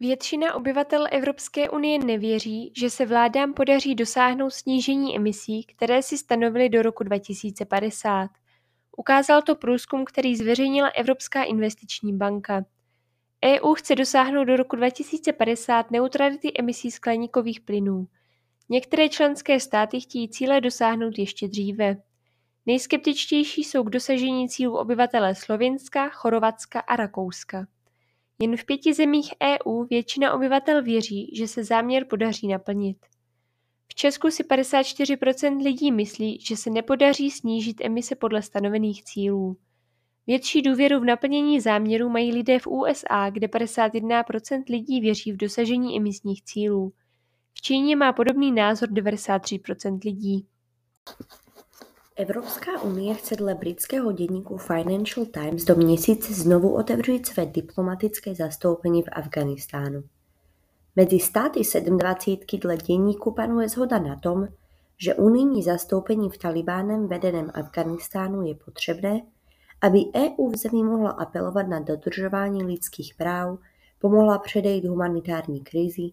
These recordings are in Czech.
Většina obyvatel Evropské unie nevěří, že se vládám podaří dosáhnout snížení emisí, které si stanovily do roku 2050. Ukázal to průzkum, který zveřejnila Evropská investiční banka. EU chce dosáhnout do roku 2050 neutrality emisí skleníkových plynů. Některé členské státy chtějí cíle dosáhnout ještě dříve. Nejskeptičtější jsou k dosažení cílů obyvatelé Slovinska, Chorvatska a Rakouska. Jen v pěti zemích EU většina obyvatel věří, že se záměr podaří naplnit. V Česku si 54% lidí myslí, že se nepodaří snížit emise podle stanovených cílů. Větší důvěru v naplnění záměru mají lidé v USA, kde 51% lidí věří v dosažení emisních cílů. V Číně má podobný názor 93% lidí. Evropská unie chce dle britského denníku Financial Times do měsíce znovu otevřít své diplomatické zastoupení v Afganistánu. Mezi státy 27 dle denníku panuje zhoda na tom, že unijní zastoupení v Talibánem vedeném Afganistánu je potřebné, aby EU v zemi mohla apelovat na dodržování lidských práv, pomohla předejít humanitární krizi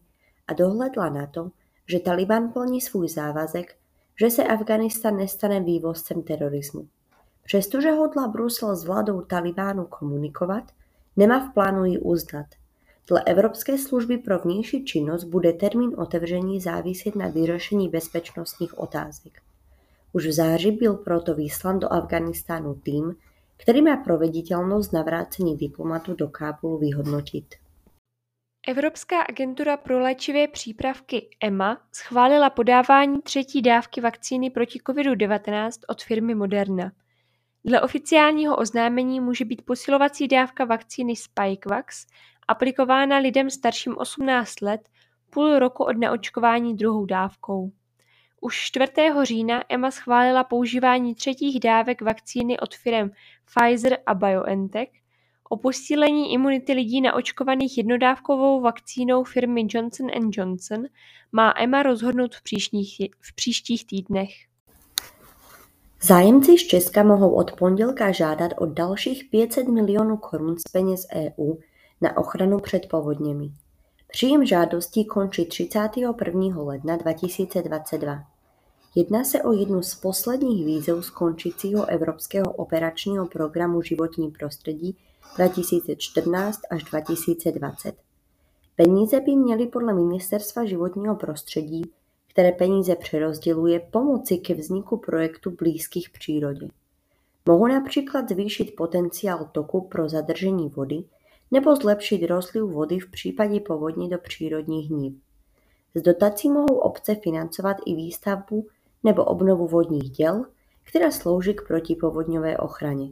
a dohledla na to, že Taliban plní svůj závazek že se Afganistan nestane vývozcem terorismu. Přestože hodlá Brusel s vládou Talibánu komunikovat, nemá v plánu ji uznat. Dle Evropské služby pro vnější činnost bude termín otevření záviset na vyřešení bezpečnostních otázek. Už v září byl proto vyslán do Afganistánu tým, který má proveditelnost navrácení diplomatu do Kábulu vyhodnotit. Evropská agentura pro léčivé přípravky EMA schválila podávání třetí dávky vakcíny proti COVID-19 od firmy Moderna. Dle oficiálního oznámení může být posilovací dávka vakcíny Spikevax aplikována lidem starším 18 let půl roku od naočkování druhou dávkou. Už 4. října EMA schválila používání třetích dávek vakcíny od firm Pfizer a BioNTech O posílení imunity lidí naočkovaných jednodávkovou vakcínou firmy Johnson Johnson má EMA rozhodnout v příštích, v příštích týdnech. Zájemci z Česka mohou od pondělka žádat o dalších 500 milionů korun z peněz EU na ochranu před povodněmi. Příjem žádostí končí 31. ledna 2022. Jedná se o jednu z posledních výzev skončícího Evropského operačního programu Životní prostředí 2014 až 2020. Peníze by měly podle Ministerstva životního prostředí, které peníze přerozděluje, pomoci ke vzniku projektů blízkých přírodě. Mohou například zvýšit potenciál toku pro zadržení vody nebo zlepšit rozliv vody v případě povodní do přírodních hnív. Z dotací mohou obce financovat i výstavbu nebo obnovu vodních děl, která slouží k protipovodňové ochraně.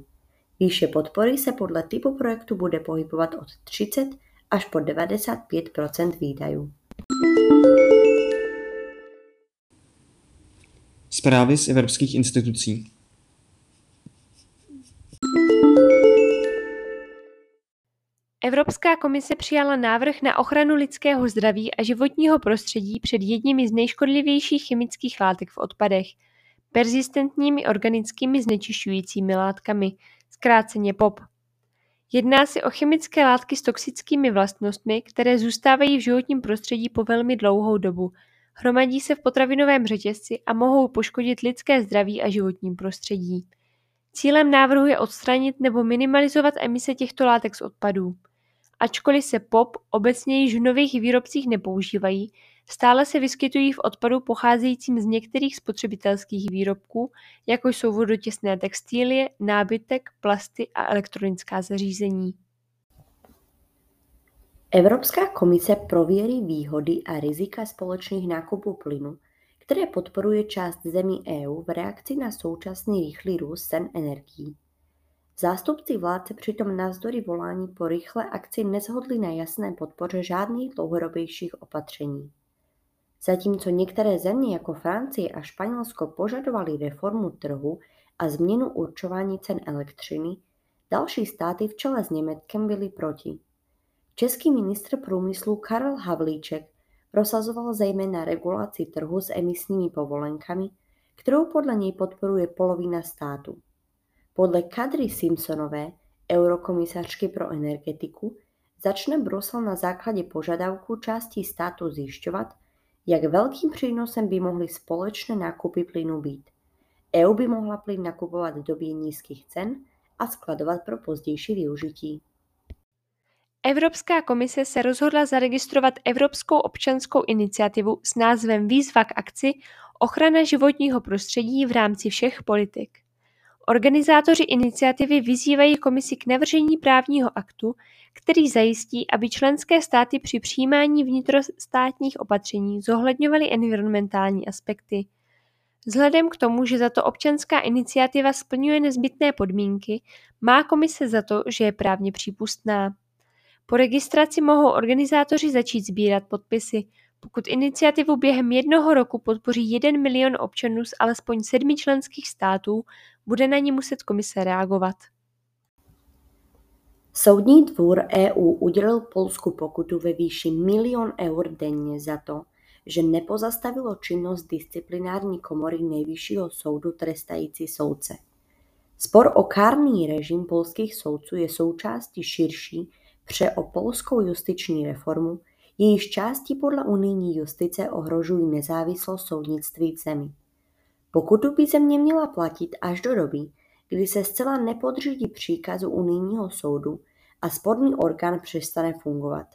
Výše podpory se podle typu projektu bude pohybovat od 30 až po 95% výdajů. Zprávy z evropských institucí. Evropská komise přijala návrh na ochranu lidského zdraví a životního prostředí před jedními z nejškodlivějších chemických látek v odpadech, persistentními organickými znečišťujícími látkami, zkráceně POP. Jedná se o chemické látky s toxickými vlastnostmi, které zůstávají v životním prostředí po velmi dlouhou dobu, hromadí se v potravinovém řetězci a mohou poškodit lidské zdraví a životní prostředí. Cílem návrhu je odstranit nebo minimalizovat emise těchto látek z odpadů. Ačkoliv se POP obecně již v nových výrobcích nepoužívají, stále se vyskytují v odpadu pocházejícím z některých spotřebitelských výrobků, jako jsou vodotěsné textilie, nábytek, plasty a elektronická zařízení. Evropská komise prověří výhody a rizika společných nákupů plynu, které podporuje část zemí EU v reakci na současný rychlý růst cen energií. Zástupci vlád se přitom navzdory volání po rychlé akci neshodli na jasné podpoře žádných dlouhodobějších opatření. Zatímco některé země jako Francie a Španělsko požadovali reformu trhu a změnu určování cen elektřiny, další státy v čele s Německem byly proti. Český ministr průmyslu Karel Havlíček prosazoval zejména regulaci trhu s emisními povolenkami, kterou podle něj podporuje polovina státu. Podle Kadry Simpsonové, eurokomisařky pro energetiku, začne Brusel na základě požadavku části státu zjišťovat, jak velkým přínosem by mohly společné nákupy plynu být. EU by mohla plyn nakupovat v době nízkých cen a skladovat pro pozdější využití. Evropská komise se rozhodla zaregistrovat Evropskou občanskou iniciativu s názvem Výzva k akci Ochrana životního prostředí v rámci všech politik. Organizátoři iniciativy vyzývají komisi k navržení právního aktu, který zajistí, aby členské státy při přijímání vnitrostátních opatření zohledňovaly environmentální aspekty. Vzhledem k tomu, že tato občanská iniciativa splňuje nezbytné podmínky, má komise za to, že je právně přípustná. Po registraci mohou organizátoři začít sbírat podpisy. Pokud iniciativu během jednoho roku podpoří 1 milion občanů z alespoň sedmi členských států, bude na ní muset komise reagovat. Soudní dvůr EU udělil Polsku pokutu ve výši milion eur denně za to, že nepozastavilo činnost disciplinární komory Nejvyššího soudu trestající soudce. Spor o kárný režim polských soudců je součástí širší pře o polskou justiční reformu, jejíž části podle unijní justice ohrožují nezávislost soudnictví v zemi. Pokutu by země měla platit až do doby, kdy se zcela nepodřídí příkazu unijního soudu a sporný orgán přestane fungovat.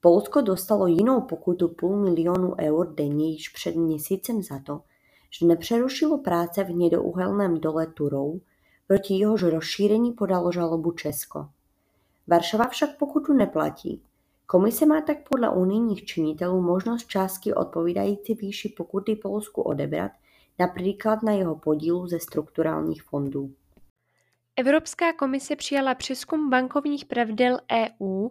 Polsko dostalo jinou pokutu půl milionu eur denně již před měsícem za to, že nepřerušilo práce v hnědouhelném dole Turou, proti jehož rozšíření podalo žalobu Česko. Varšava však pokutu neplatí. Komise má tak podle unijních činitelů možnost částky odpovídající výši pokuty Polsku odebrat, například na jeho podílu ze strukturálních fondů. Evropská komise přijala přeskum bankovních pravidel EU,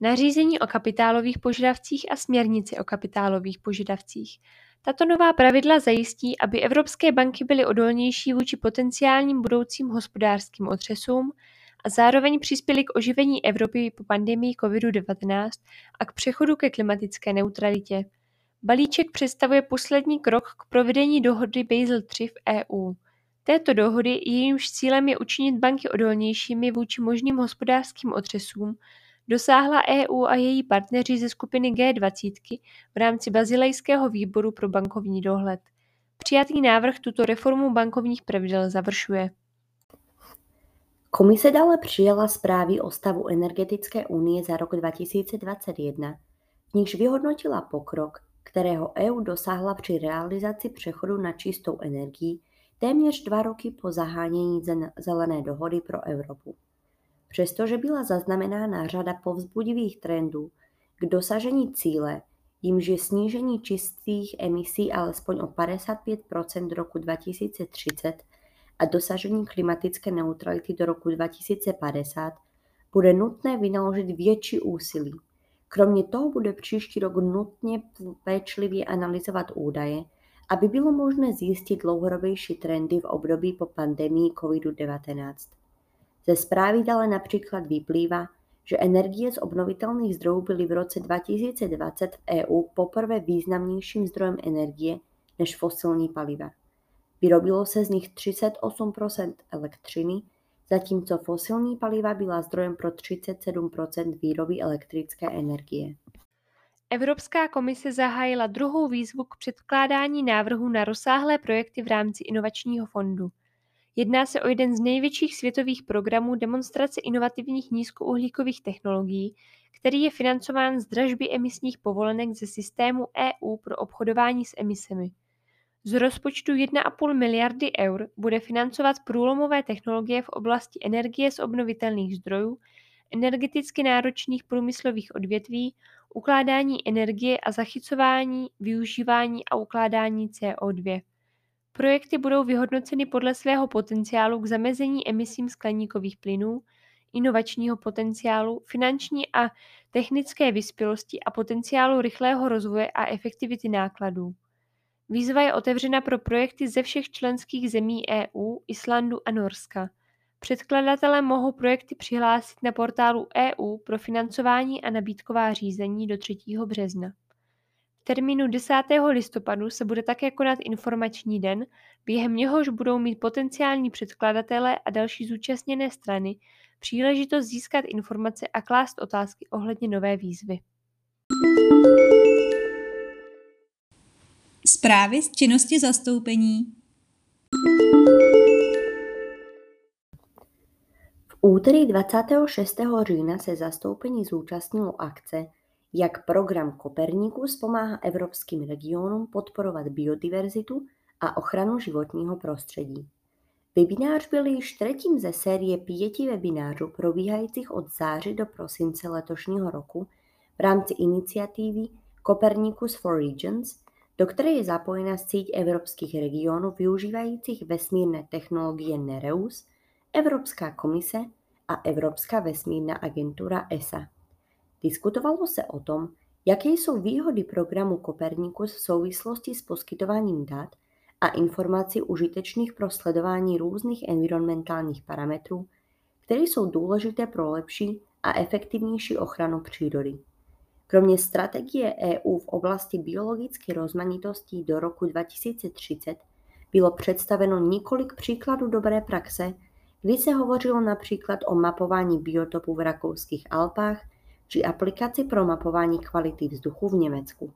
nařízení o kapitálových požadavcích a směrnici o kapitálových požadavcích. Tato nová pravidla zajistí, aby evropské banky byly odolnější vůči potenciálním budoucím hospodářským otřesům a zároveň přispěly k oživení Evropy po pandemii COVID-19 a k přechodu ke klimatické neutralitě. Balíček představuje poslední krok k provedení dohody Basel III v EU. Této dohody jejímž cílem je učinit banky odolnějšími vůči možným hospodářským otřesům, dosáhla EU a její partneři ze skupiny G20 v rámci Bazilejského výboru pro bankovní dohled. Přijatý návrh tuto reformu bankovních pravidel završuje. Komise dále přijala zprávy o stavu energetické unie za rok 2021, v nichž vyhodnotila pokrok, kterého EU dosáhla při realizaci přechodu na čistou energii téměř dva roky po zahánění Zelené dohody pro Evropu. Přestože byla zaznamenána řada povzbudivých trendů k dosažení cíle, jimž je snížení čistých emisí alespoň o 55% do roku 2030 a dosažení klimatické neutrality do roku 2050, bude nutné vynaložit větší úsilí. Kromě toho bude příští rok nutně pečlivě analyzovat údaje, aby bylo možné zjistit dlouhodobější trendy v období po pandemii COVID-19. Ze zprávy dále například vyplývá, že energie z obnovitelných zdrojů byly v roce 2020 v EU poprvé významnějším zdrojem energie než fosilní paliva. Vyrobilo se z nich 38% elektřiny, zatímco fosilní paliva byla zdrojem pro 37 výroby elektrické energie. Evropská komise zahájila druhou výzvu k předkládání návrhů na rozsáhlé projekty v rámci inovačního fondu. Jedná se o jeden z největších světových programů demonstrace inovativních nízkouhlíkových technologií, který je financován z dražby emisních povolenek ze systému EU pro obchodování s emisemi. Z rozpočtu 1,5 miliardy eur bude financovat průlomové technologie v oblasti energie z obnovitelných zdrojů, energeticky náročných průmyslových odvětví, ukládání energie a zachycování, využívání a ukládání CO2. Projekty budou vyhodnoceny podle svého potenciálu k zamezení emisím skleníkových plynů, inovačního potenciálu, finanční a technické vyspělosti a potenciálu rychlého rozvoje a efektivity nákladů. Výzva je otevřena pro projekty ze všech členských zemí EU, Islandu a Norska. Předkladatelé mohou projekty přihlásit na portálu EU pro financování a nabídková řízení do 3. března. V termínu 10. listopadu se bude také konat informační den, během něhož budou mít potenciální předkladatelé a další zúčastněné strany příležitost získat informace a klást otázky ohledně nové výzvy. Zprávy z činnosti zastoupení. V úterý 26. října se zastoupení zúčastnilo akce jak program Kopernikus pomáhá evropským regionům podporovat biodiverzitu a ochranu životního prostředí. Webinář byl již třetím ze série pěti webinářů probíhajících od září do prosince letošního roku v rámci iniciativy Copernicus for Regions, do které je zapojena síť evropských regionů využívajících vesmírné technologie Nereus, Evropská komise a Evropská vesmírná agentura ESA. Diskutovalo se o tom, jaké jsou výhody programu Copernicus v souvislosti s poskytováním dat a informací užitečných pro sledování různých environmentálních parametrů, které jsou důležité pro lepší a efektivnější ochranu přírody. Kromě strategie EU v oblasti biologické rozmanitosti do roku 2030 bylo představeno několik příkladů dobré praxe, kdy se hovořilo například o mapování biotopů v rakouských Alpách či aplikaci pro mapování kvality vzduchu v Německu.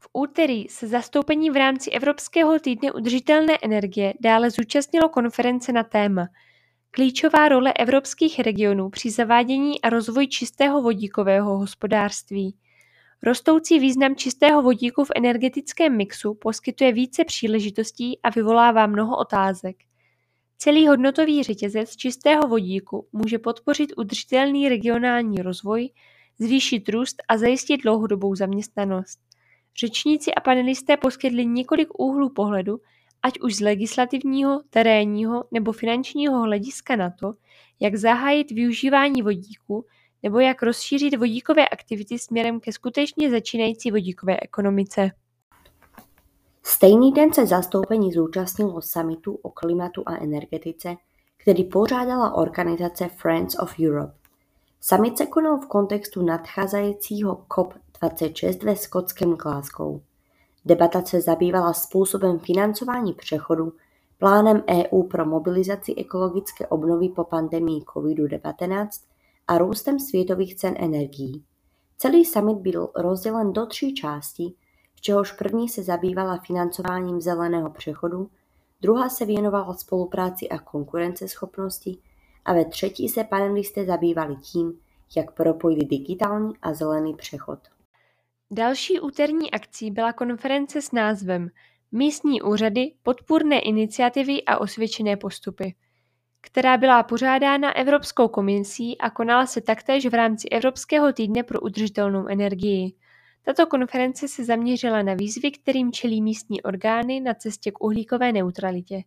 V úterý se zastoupení v rámci Evropského týdne udržitelné energie dále zúčastnilo konference na téma Klíčová role evropských regionů při zavádění a rozvoji čistého vodíkového hospodářství. Rostoucí význam čistého vodíku v energetickém mixu poskytuje více příležitostí a vyvolává mnoho otázek. Celý hodnotový řetězec čistého vodíku může podpořit udržitelný regionální rozvoj, zvýšit růst a zajistit dlouhodobou zaměstnanost. Řečníci a panelisté poskytli několik úhlů pohledu, ať už z legislativního, terénního nebo finančního hlediska na to, jak zahájit využívání vodíku nebo jak rozšířit vodíkové aktivity směrem ke skutečně začínající vodíkové ekonomice. Stejný den se zastoupení zúčastnilo summitu o klimatu a energetice, který pořádala organizace Friends of Europe. Summit se konal v kontextu nadcházejícího COP26 ve skotském Glasgow. Debata se zabývala způsobem financování přechodu, plánem EU pro mobilizaci ekologické obnovy po pandemii COVID-19 a růstem světových cen energií. Celý summit byl rozdělen do tří částí, z čehož první se zabývala financováním zeleného přechodu, druhá se věnovala spolupráci a konkurenceschopnosti a ve třetí se panelisté zabývali tím, jak propojit digitální a zelený přechod. Další úterní akcí byla konference s názvem Místní úřady, podpůrné iniciativy a osvědčené postupy, která byla pořádána Evropskou komisí a konala se taktéž v rámci Evropského týdne pro udržitelnou energii. Tato konference se zaměřila na výzvy, kterým čelí místní orgány na cestě k uhlíkové neutralitě.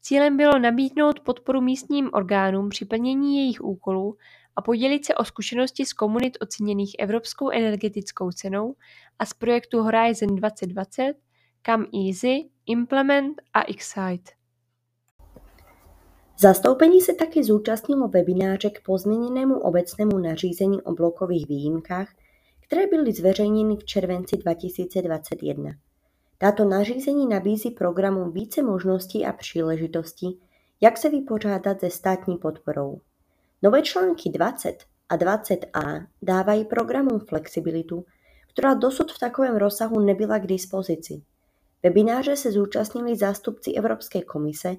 Cílem bylo nabídnout podporu místním orgánům při plnění jejich úkolů a podělit se o zkušenosti z komunit oceněných Evropskou energetickou cenou a z projektu Horizon 2020, Come Easy, Implement a Excite. Zastoupení se taky zúčastnilo webináře k pozměněnému obecnému nařízení o blokových výjimkách které byly zveřejněny v červenci 2021. Tato nařízení nabízí programu více možností a příležitostí, jak se vypořádat se státní podporou. Nové články 20 a 20a dávají programům flexibilitu, která dosud v takovém rozsahu nebyla k dispozici. Webináře se zúčastnili zástupci Evropské komise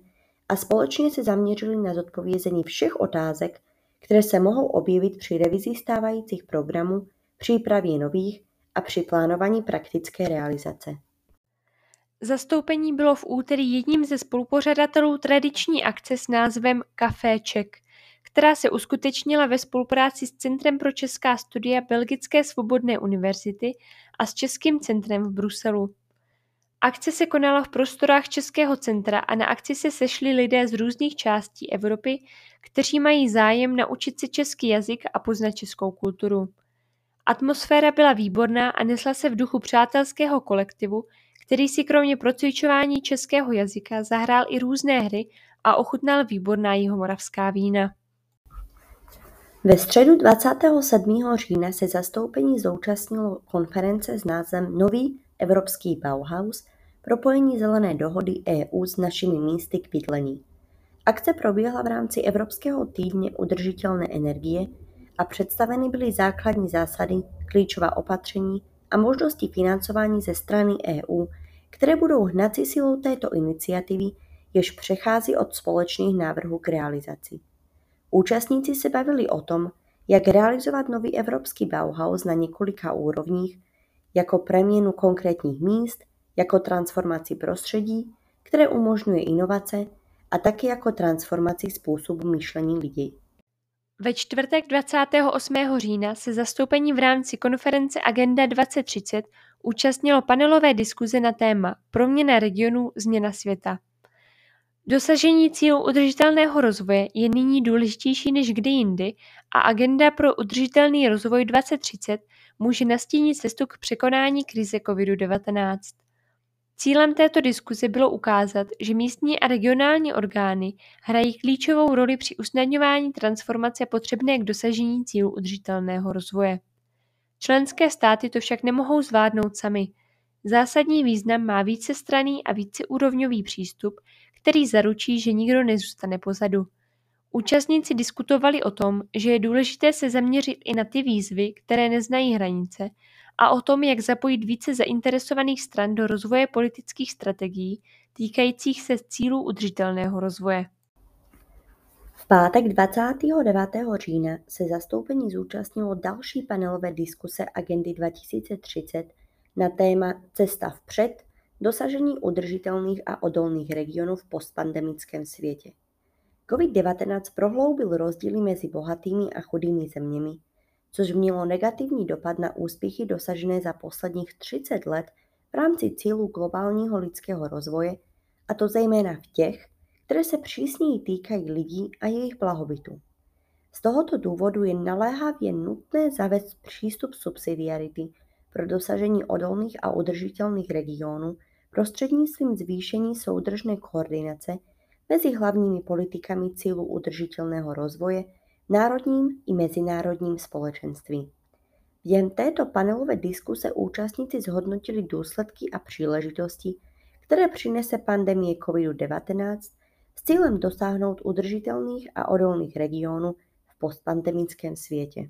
a společně se zaměřili na zodpovězení všech otázek, které se mohou objevit při revizi stávajících programů přípravě nových a při plánování praktické realizace. Zastoupení bylo v úterý jedním ze spolupořadatelů tradiční akce s názvem Czech, která se uskutečnila ve spolupráci s Centrem pro česká studia Belgické svobodné univerzity a s Českým centrem v Bruselu. Akce se konala v prostorách Českého centra a na akci se sešli lidé z různých částí Evropy, kteří mají zájem naučit se český jazyk a poznat českou kulturu. Atmosféra byla výborná a nesla se v duchu přátelského kolektivu, který si kromě procvičování českého jazyka zahrál i různé hry a ochutnal výborná jihomoravská vína. Ve středu 27. října se zastoupení zúčastnilo konference s názvem Nový evropský Bauhaus propojení zelené dohody EU s našimi místy k bydlení. Akce proběhla v rámci Evropského týdně udržitelné energie a představeny byly základní zásady, klíčová opatření a možnosti financování ze strany EU, které budou hnací silou této iniciativy, jež přechází od společných návrhů k realizaci. Účastníci se bavili o tom, jak realizovat nový evropský Bauhaus na několika úrovních, jako preměnu konkrétních míst, jako transformaci prostředí, které umožňuje inovace a taky jako transformaci způsobu myšlení lidí. Ve čtvrtek 28. října se zastoupení v rámci konference Agenda 2030 účastnilo panelové diskuze na téma Proměna regionů, změna světa. Dosažení cílů udržitelného rozvoje je nyní důležitější než kdy jindy a agenda pro udržitelný rozvoj 2030 může nastínit cestu k překonání krize COVID-19. Cílem této diskuze bylo ukázat, že místní a regionální orgány hrají klíčovou roli při usnadňování transformace potřebné k dosažení cílů udržitelného rozvoje. Členské státy to však nemohou zvládnout sami. Zásadní význam má vícestranný a víceúrovňový přístup, který zaručí, že nikdo nezůstane pozadu. Účastníci diskutovali o tom, že je důležité se zaměřit i na ty výzvy, které neznají hranice, a o tom, jak zapojit více zainteresovaných stran do rozvoje politických strategií týkajících se cílů udržitelného rozvoje. V pátek 29. října se zastoupení zúčastnilo další panelové diskuse agendy 2030 na téma Cesta vpřed dosažení udržitelných a odolných regionů v postpandemickém světě. COVID-19 prohloubil rozdíly mezi bohatými a chudými zeměmi, což mělo negativní dopad na úspěchy dosažené za posledních 30 let v rámci cílů globálního lidského rozvoje, a to zejména v těch, které se přísněji týkají lidí a jejich blahobytu. Z tohoto důvodu je naléhavě nutné zavést přístup subsidiarity pro dosažení odolných a udržitelných regionů prostřednictvím zvýšení soudržné koordinace mezi hlavními politikami cílu udržitelného rozvoje národním i mezinárodním společenství. Jen této panelové diskuse účastníci zhodnotili důsledky a příležitosti, které přinese pandemie COVID-19 s cílem dosáhnout udržitelných a odolných regionů v postpandemickém světě.